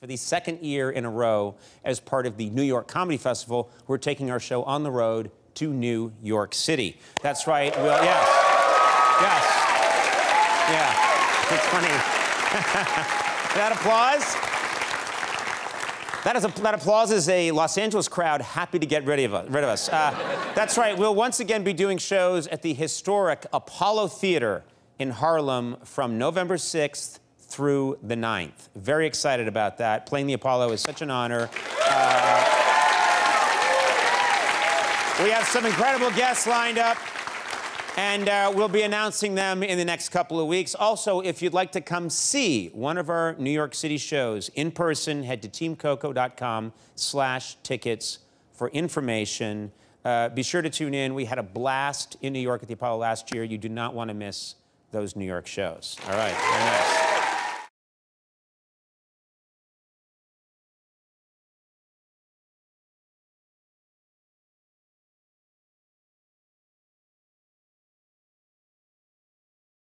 For the second year in a row, as part of the New York Comedy Festival, we're taking our show on the road to New York City. That's right. We'll, yes. Yes. Yeah. It's funny. that applause? That, is a, that applause is a Los Angeles crowd happy to get rid of, rid of us. Uh, that's right. We'll once again be doing shows at the historic Apollo Theater in Harlem from November 6th through the 9th. Very excited about that. Playing the Apollo is such an honor. Uh, we have some incredible guests lined up, and uh, we'll be announcing them in the next couple of weeks. Also, if you'd like to come see one of our New York City shows in person, head to teamcoco.com slash tickets for information. Uh, be sure to tune in. We had a blast in New York at the Apollo last year. You do not want to miss those New York shows. All right, very nice.